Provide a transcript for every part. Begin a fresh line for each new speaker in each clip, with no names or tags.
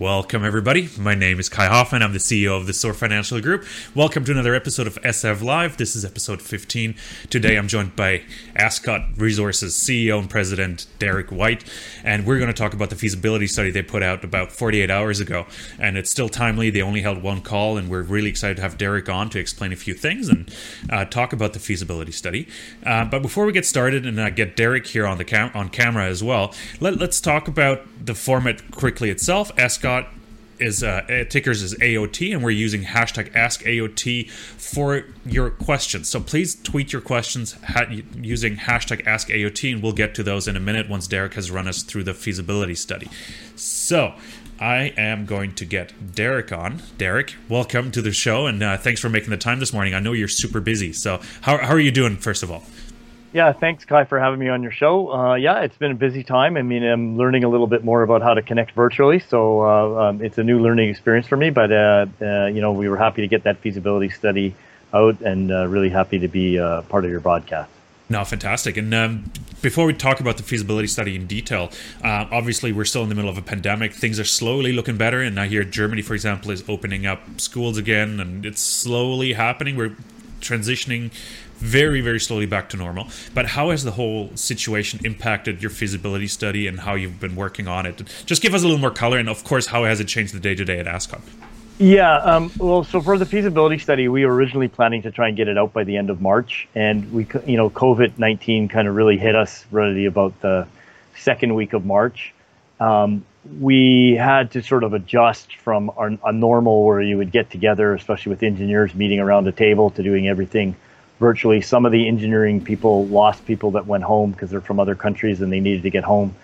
Welcome, everybody. My name is Kai Hoffman. I'm the CEO of the SOAR Financial Group. Welcome to another episode of SF Live. This is episode 15. Today, I'm joined by Ascot Resources CEO and President Derek White, and we're going to talk about the feasibility study they put out about 48 hours ago. And it's still timely. They only held one call, and we're really excited to have Derek on to explain a few things and uh, talk about the feasibility study. Uh, but before we get started and uh, get Derek here on the cam- on camera as well, let, let's talk about the format quickly itself. Ascot Scott is uh, tickers is AOT, and we're using hashtag Ask AOT for your questions. So please tweet your questions ha- using hashtag Ask AOT, and we'll get to those in a minute once Derek has run us through the feasibility study. So I am going to get Derek on. Derek, welcome to the show, and uh, thanks for making the time this morning. I know you're super busy, so how, how are you doing, first of all?
Yeah, thanks, Kai, for having me on your show. Uh, yeah, it's been a busy time. I mean, I'm learning a little bit more about how to connect virtually, so uh, um, it's a new learning experience for me. But uh, uh you know, we were happy to get that feasibility study out, and uh, really happy to be uh, part of your broadcast.
No, fantastic. And um, before we talk about the feasibility study in detail, uh, obviously we're still in the middle of a pandemic. Things are slowly looking better, and I hear Germany, for example, is opening up schools again, and it's slowly happening. We're transitioning very, very slowly back to normal. But how has the whole situation impacted your feasibility study and how you've been working on it? Just give us a little more color, and of course, how has it changed the day to day at Ascot?
Yeah, um, well, so for the feasibility study, we were originally planning to try and get it out by the end of March, and we, you know, COVID nineteen kind of really hit us really about the second week of March. Um, we had to sort of adjust from our, a normal where you would get together, especially with engineers meeting around a table, to doing everything virtually. Some of the engineering people lost people that went home because they're from other countries and they needed to get home.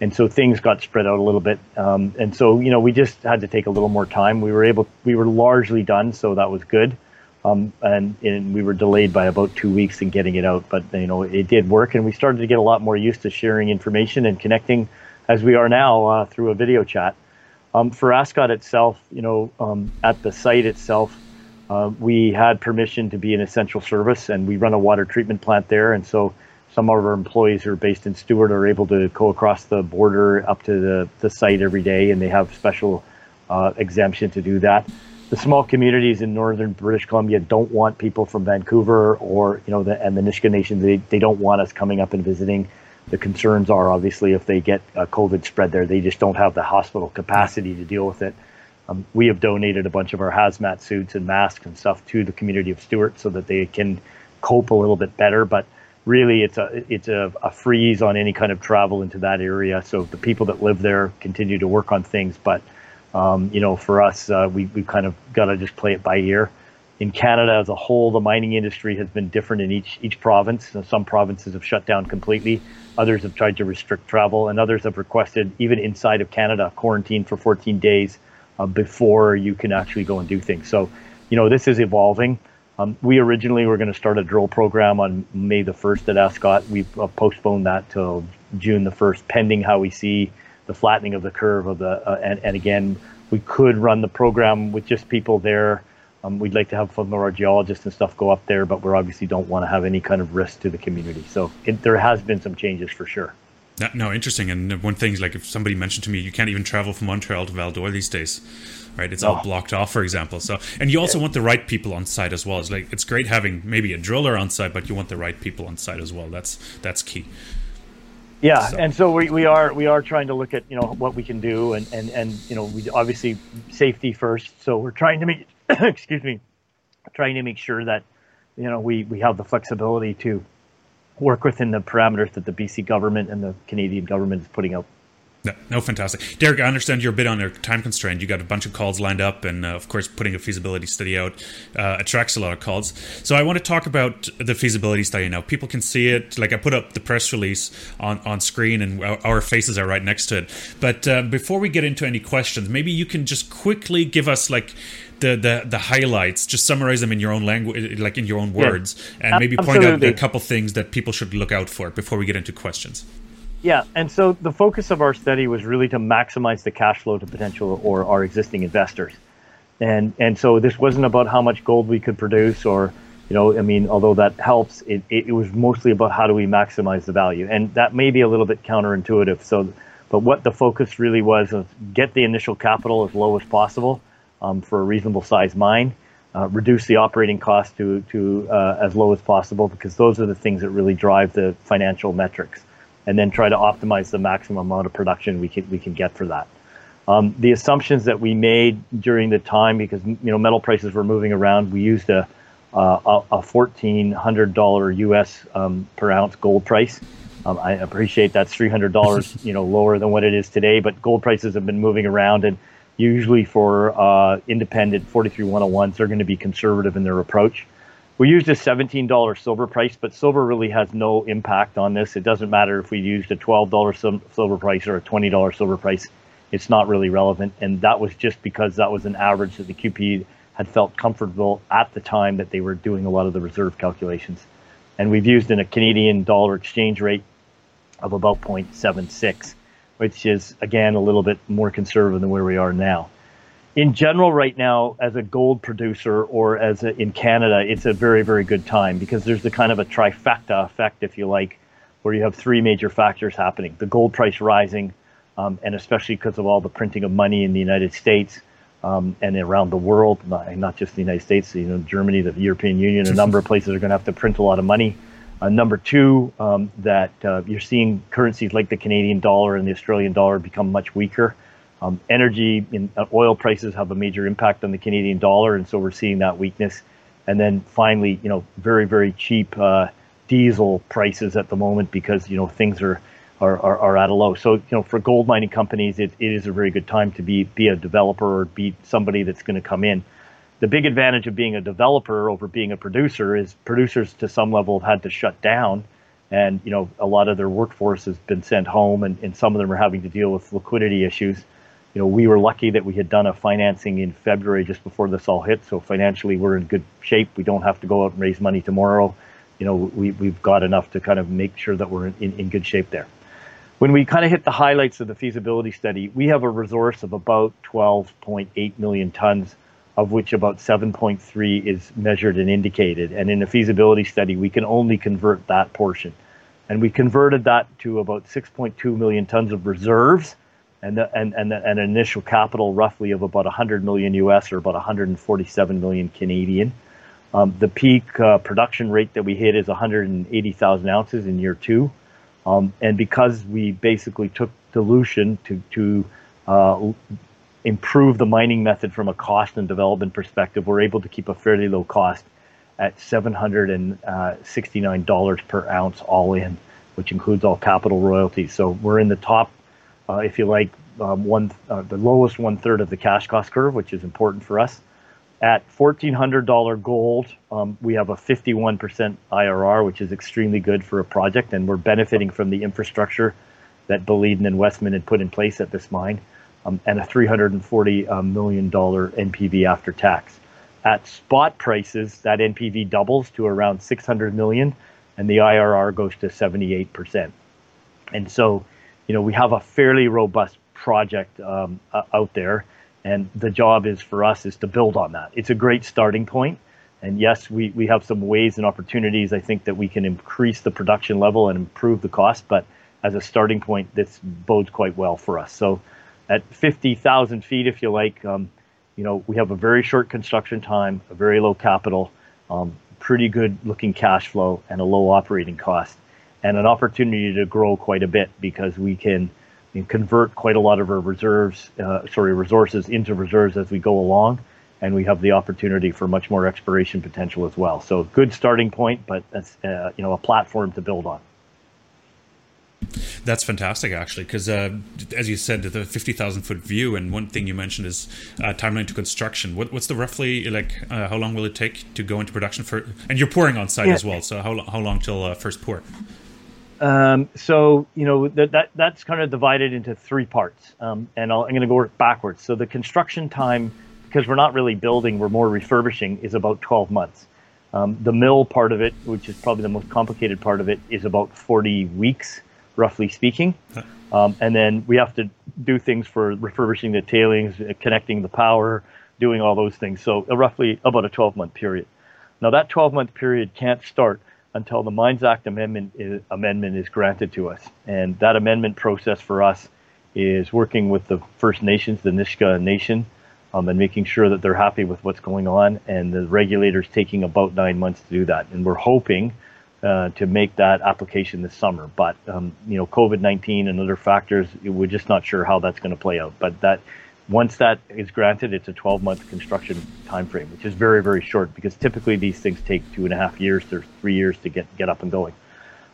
And so things got spread out a little bit. Um, and so, you know, we just had to take a little more time. We were able, we were largely done, so that was good. Um, and, and we were delayed by about two weeks in getting it out, but you know it did work, and we started to get a lot more used to sharing information and connecting, as we are now uh, through a video chat. Um, for Ascot itself, you know, um, at the site itself, uh, we had permission to be an essential service, and we run a water treatment plant there. And so some of our employees who are based in Stewart are able to go across the border up to the, the site every day, and they have special uh, exemption to do that. The small communities in northern British Columbia don't want people from Vancouver or you know the, and the Nisga'a Nation. They, they don't want us coming up and visiting. The concerns are obviously if they get a COVID spread there, they just don't have the hospital capacity to deal with it. Um, we have donated a bunch of our hazmat suits and masks and stuff to the community of Stewart so that they can cope a little bit better. But really, it's a it's a, a freeze on any kind of travel into that area. So the people that live there continue to work on things, but um, you know, for us, uh, we we kind of got to just play it by ear. In Canada as a whole, the mining industry has been different in each each province. So some provinces have shut down completely. Others have tried to restrict travel, and others have requested, even inside of Canada, quarantine for 14 days uh, before you can actually go and do things. So, you know, this is evolving. Um, we originally were going to start a drill program on May the 1st at Ascot. We've uh, postponed that till June the 1st, pending how we see the flattening of the curve of the. Uh, and, and again, we could run the program with just people there. Um, we'd like to have some of our geologists and stuff go up there, but we obviously don't want to have any kind of risk to the community. So it, there has been some changes for sure.
No, interesting. And one thing is like if somebody mentioned to me, you can't even travel from Montreal to Val d'Or these days, right? It's oh. all blocked off, for example. So, and you also yeah. want the right people on site as well. It's like it's great having maybe a driller on site, but you want the right people on site as well. That's that's key.
Yeah, so. and so we, we are we are trying to look at you know what we can do and and and you know we obviously safety first. So we're trying to make excuse me, trying to make sure that you know we we have the flexibility to work within the parameters that the BC government and the Canadian government is putting out.
No, no, fantastic. Derek, I understand you're a bit on a time constraint. You got a bunch of calls lined up, and uh, of course, putting a feasibility study out uh, attracts a lot of calls. So, I want to talk about the feasibility study now. People can see it. Like I put up the press release on, on screen, and our faces are right next to it. But uh, before we get into any questions, maybe you can just quickly give us like the, the the highlights just summarize them in your own language like in your own words yeah, and maybe point out a couple things that people should look out for before we get into questions
yeah and so the focus of our study was really to maximize the cash flow to potential or our existing investors. And and so this wasn't about how much gold we could produce or you know i mean although that helps it, it was mostly about how do we maximize the value. And that may be a little bit counterintuitive. So But what the focus really was was get the initial capital as low as possible um, for a reasonable size mine, uh, reduce the operating cost to, to uh, as low as possible because those are the things that really drive the financial metrics, and then try to optimize the maximum amount of production we can, we can get for that. Um, the assumptions that we made during the time, because you know metal prices were moving around, we used a uh, a fourteen hundred dollar U.S. Um, per ounce gold price. Um, I appreciate that's three hundred dollars, you know, lower than what it is today. But gold prices have been moving around, and usually for uh, independent forty three one hundred ones, they're going to be conservative in their approach. We used a seventeen dollar silver price, but silver really has no impact on this. It doesn't matter if we used a twelve dollar silver price or a twenty dollar silver price it's not really relevant. And that was just because that was an average that the QP had felt comfortable at the time that they were doing a lot of the reserve calculations. And we've used in a Canadian dollar exchange rate of about 0.76, which is, again, a little bit more conservative than where we are now. In general, right now, as a gold producer or as a, in Canada, it's a very, very good time because there's the kind of a trifecta effect, if you like, where you have three major factors happening the gold price rising, um, and especially because of all the printing of money in the United States um, and around the world, not, not, just the United States, you know, Germany, the European Union, a number of places are going to have to print a lot of money. Uh, number two, um, that uh, you're seeing currencies like the Canadian dollar and the Australian dollar become much weaker. Um, energy and uh, oil prices have a major impact on the Canadian dollar, and so we're seeing that weakness. And then finally, you know, very very cheap uh, diesel prices at the moment because you know things are are, are, are, at a low. So, you know, for gold mining companies, it, it is a very good time to be, be a developer or be somebody that's going to come in. The big advantage of being a developer over being a producer is producers to some level have had to shut down and, you know, a lot of their workforce has been sent home and, and some of them are having to deal with liquidity issues. You know, we were lucky that we had done a financing in February just before this all hit. So financially, we're in good shape. We don't have to go out and raise money tomorrow. You know, we, we've got enough to kind of make sure that we're in, in good shape there when we kind of hit the highlights of the feasibility study, we have a resource of about 12.8 million tons, of which about 7.3 is measured and indicated. And in a feasibility study, we can only convert that portion. And we converted that to about 6.2 million tons of reserves and, the, and, and, the, an initial capital roughly of about 100 million US or about 147 million Canadian. Um, the peak uh, production rate that we hit is 180,000 ounces in year two. Um, and because we basically took dilution to, to uh, improve the mining method from a cost and development perspective, we're able to keep a fairly low cost at $769 per ounce all in, which includes all capital royalties. So we're in the top, uh, if you like, um, one uh, the lowest one third of the cash cost curve, which is important for us. At $1,400 gold, um, we have a 51% IRR, which is extremely good for a project, and we're benefiting from the infrastructure that Boliden and Westmin had put in place at this mine, um, and a $340 uh, NPV after tax. At spot prices, that NPV doubles to around 600 million, and the IRR goes to 78%. And so, you know, we have a fairly robust project um, out there and the job is for us is to build on that. It's a great starting. And yes, we, we have some ways and opportunities, I think, that we can increase the production level and improve the cost. But as a starting point, this bodes quite well for us. So at 50,000 feet, if you like, um, you know, we have a very short construction time, a very low capital, um, pretty good looking cash flow, and a low operating cost, and an opportunity to grow quite a bit because we can convert quite a lot of our reserves, uh, sorry, resources into reserves as we go along, and we have the opportunity for much more exploration potential as well. So good starting point, but that's uh, you know a platform to build on.
That's fantastic, actually, because uh, as you said, the fifty thousand foot view, and one thing you mentioned is uh, timeline to construction. What, what's the roughly like? Uh, how long will it take to go into production for? And you're pouring on site yeah. as well, so how how long till uh, first pour?
Um, so you know that, that that's kind of divided into three parts, um, and i am going to go backwards. So the construction time, because we're not really building, we're more refurbishing, is about 12 months. Um, the mill part of it, which is probably the most complicated part of it, is about 40 weeks, roughly speaking. Um, and then we have to do things for refurbishing the tailings, uh, connecting the power, doing all those things. So uh, roughly about a 12 month period. Now that 12 month period can't start until the Mines Act amendment is, amendment is granted to us. And that amendment process for us is working with the First Nations, the Nisga'a Nation, um, and making sure that they're happy with what's going on. And the regulator's taking about nine months to do that. And we're hoping uh, to make that application this summer. But um, you know, COVID-19 and other factors, we're just not sure how that's going to play out. But that once that is granted, it's a 12-month construction timeframe, which is very, very short because typically these things take two and a half years to three years to get get up and going.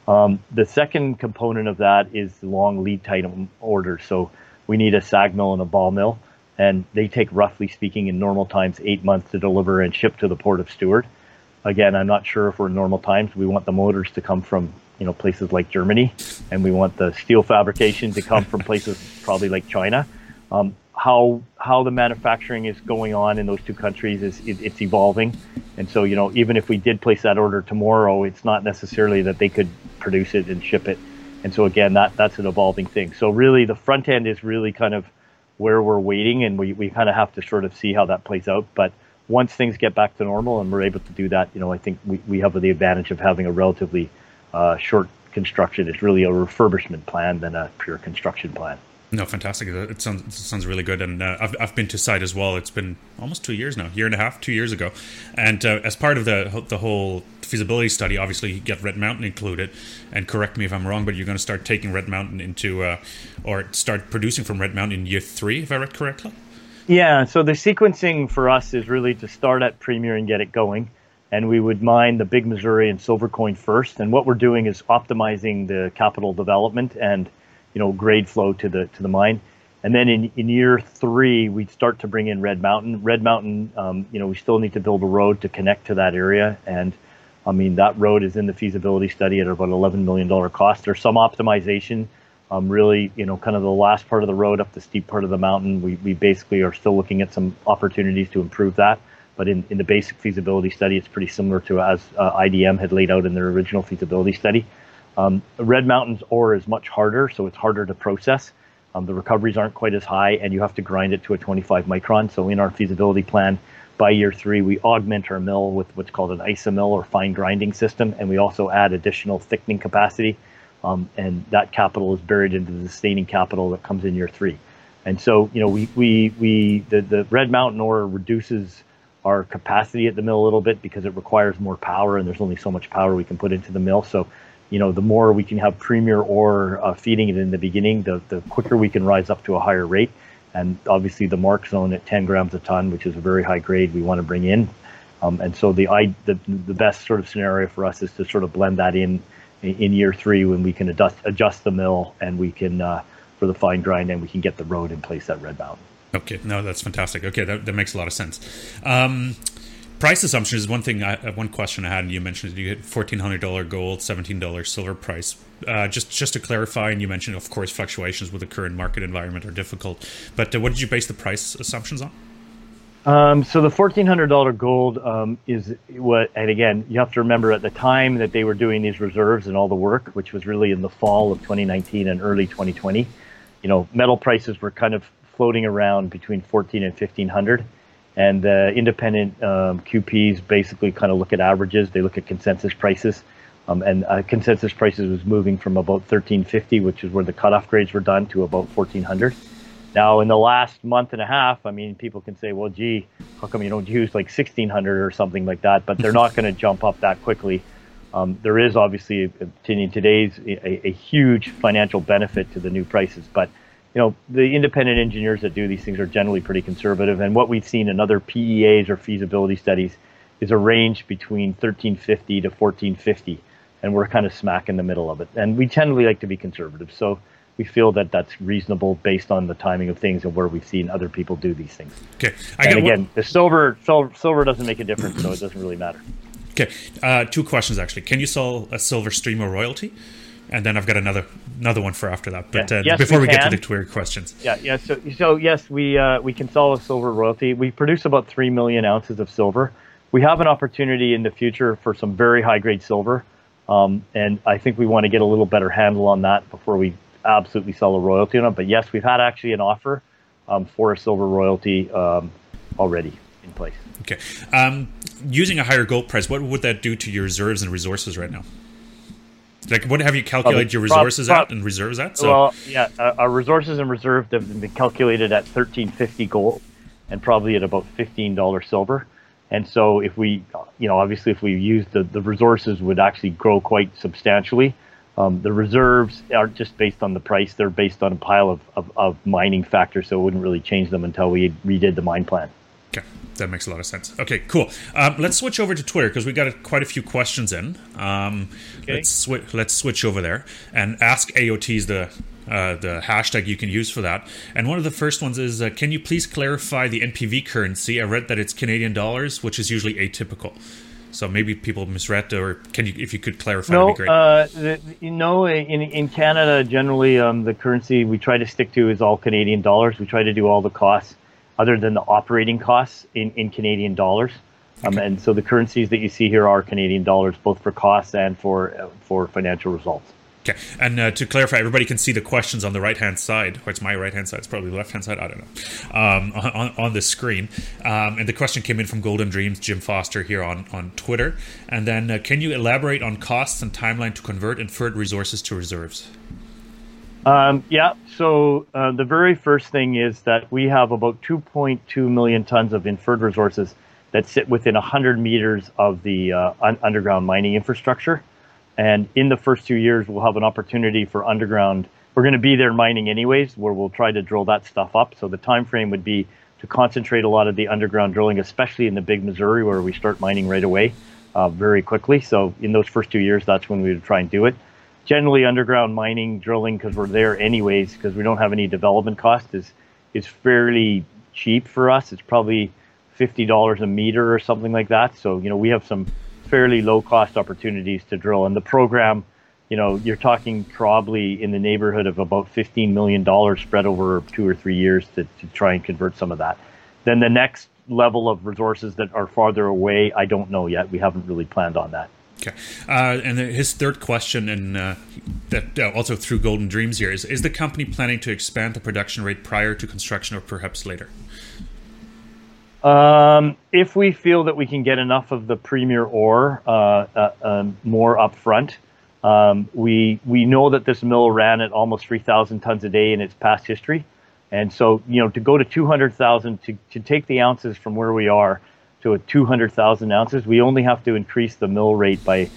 Um, the second component of that is the long lead time orders. So we need a sag mill and a ball mill, and they take roughly speaking in normal times eight months to deliver and ship to the port of Stewart. Again, I'm not sure if we're in normal times. We want the motors to come from you know places like Germany, and we want the steel fabrication to come from places probably like China. Um, how how the manufacturing is going on in those two countries is it, it's evolving, and so you know even if we did place that order tomorrow, it's not necessarily that they could produce it and ship it, and so again that that's an evolving thing. So really the front end is really kind of where we're waiting, and we we kind of have to sort of see how that plays out. But once things get back to normal and we're able to do that, you know I think we we have the advantage of having a relatively uh, short construction. It's really a refurbishment plan than a pure construction plan.
No, fantastic. It sounds it sounds really good, and uh, I've I've been to site as well. It's been almost two years now, year and a half, two years ago, and uh, as part of the the whole feasibility study, obviously you get Red Mountain included. And correct me if I'm wrong, but you're going to start taking Red Mountain into uh, or start producing from Red Mountain in year three, if I read correctly.
Yeah. So the sequencing for us is really to start at Premier and get it going, and we would mine the Big Missouri and Silver Coin first. And what we're doing is optimizing the capital development and you know grade flow to the to the mine. And then in, in year three, we'd start to bring in Red Mountain. Red Mountain, um, you know, we still need to build a road to connect to that area. And I mean, that road is in the feasibility study at about $11 million cost. There's some optimization, um, really, you know, kind of the last part of the road up the steep part of the mountain. We, we basically are still looking at some opportunities to improve that. But in, in the basic feasibility study, it's pretty similar to as uh, IDM had laid out in their original feasibility study. Um, Red Mountain's ore is much harder, so it's harder to process. Um, the recoveries aren't quite as high, and you have to grind it to a 25 micron. So in our feasibility plan, by year three, we augment our mill with what's called an IsaMill or fine grinding system, and we also add additional thickening capacity. Um, and that capital is buried into the sustaining capital that comes in year three. And so, you know, we, we, we the, the Red Mountain ore reduces our capacity at the mill a little bit because it requires more power, and there's only so much power we can put into the mill. So you know, the more we can have premier ore uh, feeding it in the beginning, the, the quicker we can rise up to a higher rate. And obviously, the Marc zone at 10 grams a ton, which is a very high grade, we want to bring in. Um, and so the, I, the the best sort of scenario for us is to sort of blend that in in year three when we can adjust adjust the mill and we can uh, for the fine grind and we can get the road in place at Red Mountain.
Okay, no, that's fantastic. Okay, that, that makes a lot of sense. Um, price assumption is one thing. I, uh, one question I had, and you mentioned you get fourteen hundred dollar gold, seventeen dollar silver price. Uh, just just to clarify, and you mentioned, of course, fluctuations with the current market environment are difficult. But uh, what did you base the price assumptions on?
Um, so the fourteen hundred dollar gold um, is what, and again, you have to remember at the time that they were doing these reserves and all the work, which was really in the fall of 2019 and early 2020. You know, metal prices were kind of floating around between 14 and 1500 and the independent um, QPs basically kind of look at averages. They look at consensus prices, um, and uh, consensus prices was moving from about 1350, which is where the cutoff grades were done, to about 1400. Now, in the last month and a half, I mean, people can say, "Well, gee, how come you don't use like 1600 or something like that?" But they're not going to jump up that quickly. Um, there is obviously in today's a, a huge financial benefit to the new prices, but you know, the independent engineers that do these things are generally pretty conservative. And what we've seen in other PEAs or feasibility studies is a range between 1350 to 1450. And we're kind of smack in the middle of it. And we generally like to be conservative. So we feel that that's reasonable based on the timing of things and where we've seen other people do these things.
Okay.
I and again, the silver, silver, silver doesn't make a difference, so it doesn't really matter.
Okay. Uh, two questions actually. Can you sell a silver stream or royalty? And then I've got another another one for after that. But yeah. uh, yes, before we, we get to the Twitter questions,
yeah, yeah. So, so yes, we uh, we can sell a silver royalty. We produce about three million ounces of silver. We have an opportunity in the future for some very high grade silver, um, and I think we want to get a little better handle on that before we absolutely sell a royalty on it. But yes, we've had actually an offer um, for a silver royalty um, already in place.
Okay, um, using a higher gold price, what would that do to your reserves and resources right now? Like, what have you calculated your resources at and reserves at?
So, well, yeah, uh, our resources and reserves have been calculated at thirteen fifty gold, and probably at about fifteen dollars silver. And so, if we, you know, obviously, if we use the the resources, would actually grow quite substantially. Um, the reserves aren't just based on the price; they're based on a pile of, of, of mining factors, so it wouldn't really change them until we redid the mine plan.
Okay, that makes a lot of sense. Okay, cool. Um, let's switch over to Twitter because we got a, quite a few questions in. Um, okay. Let's swi- let's switch over there and ask AOTs the uh, the hashtag you can use for that. And one of the first ones is, uh, can you please clarify the NPV currency? I read that it's Canadian dollars, which is usually atypical. So maybe people misread, or can you, if you could clarify,
no,
that'd be great.
Uh, the, you know, in in Canada, generally, um, the currency we try to stick to is all Canadian dollars. We try to do all the costs, other than the operating costs, in, in Canadian dollars. Um, and so the currencies that you see here are Canadian dollars, both for costs and for uh, for financial results.
Okay, and uh, to clarify, everybody can see the questions on the right hand side, or it's my right hand side, it's probably the left hand side, I don't know, um, on, on the screen. Um, and the question came in from Golden Dreams, Jim Foster here on, on Twitter. And then, uh, can you elaborate on costs and timeline to convert inferred resources to reserves?
Um, yeah, so uh, the very first thing is that we have about 2.2 million tons of inferred resources that sit within 100 meters of the uh, un- underground mining infrastructure. And in the first two years, we'll have an opportunity for underground. We're going to be there mining anyways, where we'll try to drill that stuff up. So the time frame would be to concentrate a lot of the underground drilling, especially in the Big Missouri, where we start mining right away, uh, very quickly. So in those first two years, that's when we would try and do it. Generally, underground mining, drilling, because we're there anyways, because we don't have any development cost, is is fairly cheap for us. It's probably fifty dollars a meter or something like that. So you know we have some fairly low cost opportunities to drill. And the program, you know, you're talking probably in the neighborhood of about $15 million spread over two or three years to, to try and convert some of that. Then the next level of resources that are farther away, I don't know yet. We haven't really planned on that.
Okay. Uh, and his third question, and uh, that uh, also through Golden Dreams here, is Is the company planning to expand the production rate prior to construction or perhaps later?
Um, if we feel that we can get enough of the premier ore uh, uh, um, more upfront, um, we we know that this mill ran at almost 3,000 tons a day in its past history, and so you know to go to 200,000 to to take the ounces from where we are to a 200,000 ounces, we only have to increase the mill rate by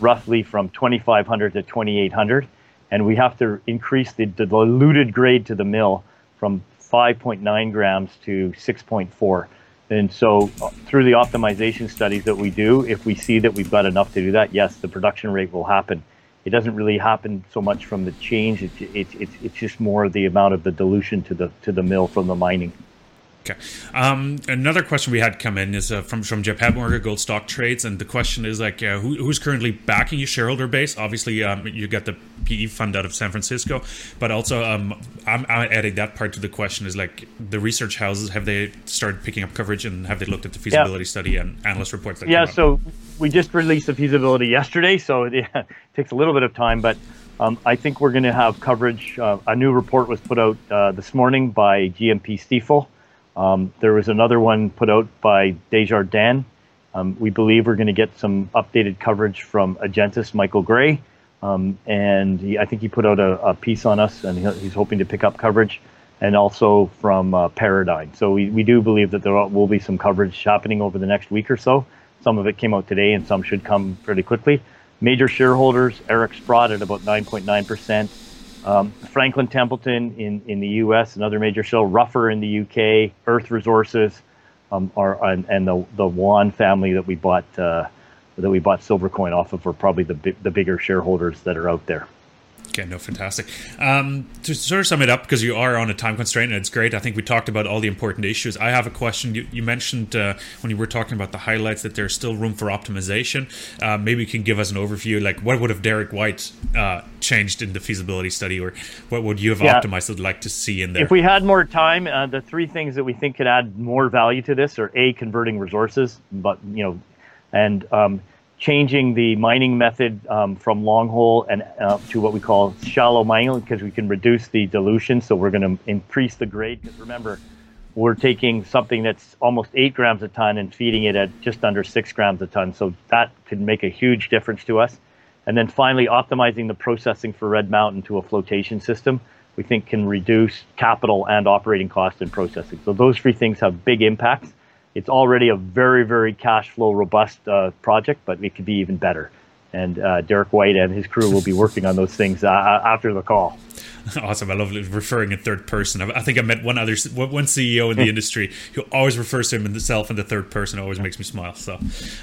roughly from 2,500 to 2,800, and we have to increase the, the diluted grade to the mill from 5.9 grams to 6.4. And so, uh, through the optimization studies that we do, if we see that we've got enough to do that, yes, the production rate will happen. It doesn't really happen so much from the change; it's it's it's, it's just more the amount of the dilution to the to the mill from the mining.
Okay. Um, another question we had come in is uh, from from Jeff Hadmorger, Gold Stock Trades, and the question is like, uh, who, who's currently backing your shareholder base? Obviously, um, you got the PE fund out of San Francisco, but also um, I'm, I'm, adding that part to the question is like the research houses have they started picking up coverage and have they looked at the feasibility yeah. study and analyst reports? That
yeah. So we just released the feasibility yesterday, so it, yeah, takes a little bit of time, but. Um, I think we're going to have coverage. Uh, a new report was put out uh, this morning by GMP Stifel, um, there was another one put out by Desjardins. Um, we believe we're going to get some updated coverage from Agentis, Michael Gray. Um, and he, I think he put out a, a, piece on us, and he's hoping to pick up coverage, and also from uh, Paradigm. So we, we do believe that there will be some coverage happening over the next week or so. Some of it came out today, and some should come fairly quickly. Major shareholders, Eric Sprott at about 9.9%, um, Franklin Templeton in, in the U.S., another major show. Ruffer in the U.K., Earth Resources, um, are, and, and, the the Wan family that we bought uh, that we bought Silvercoin off of are probably the the bigger shareholders that are out there.
Okay, no, fantastic. Um, to sort of sum it up, because you are on a time constraint and it's great, I think we talked about all the important issues. I have a question. You, you mentioned uh, when you were talking about the highlights that there's still room for optimization. Uh, maybe you can give us an overview, like what would have Derek White uh, changed in the feasibility study, or what would you have yeah. optimized that like to see in there?
If we had more time, uh, the three things that we think could add more value to this are a converting resources, but you know, and um, changing the mining method um, from long hole and uh, to what we call shallow mining because we can reduce the dilution. So we're going to increase the grade. Because remember, we're taking something that's almost eight grams a ton and feeding it at just under six grams a ton. So that could make a huge difference to us. And then finally, optimizing the processing for Red Mountain to a flotation system, we think can reduce capital and operating costs in processing. So those three things have big impacts. It's already a very, very cash flow robust uh, project, but it could be even better. And uh, Derek White and his crew will be working on those things uh, after the call.
Awesome. I love referring in third person. I think I met one other one CEO in the industry who always refers to himself in the third person. It always makes me smile. So,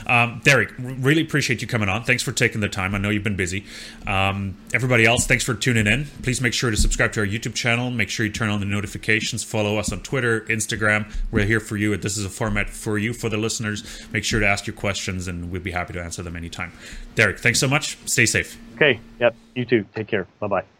um, Derek, really appreciate you coming on. Thanks for taking the time. I know you've been busy. Um, everybody else, thanks for tuning in. Please make sure to subscribe to our YouTube channel. Make sure you turn on the notifications. Follow us on Twitter, Instagram. We're here for you. This is a format for you, for the listeners. Make sure to ask your questions, and we'd be happy to answer them anytime. Derek, thanks so much. Stay safe.
Okay. Yep. You too. Take care. Bye bye.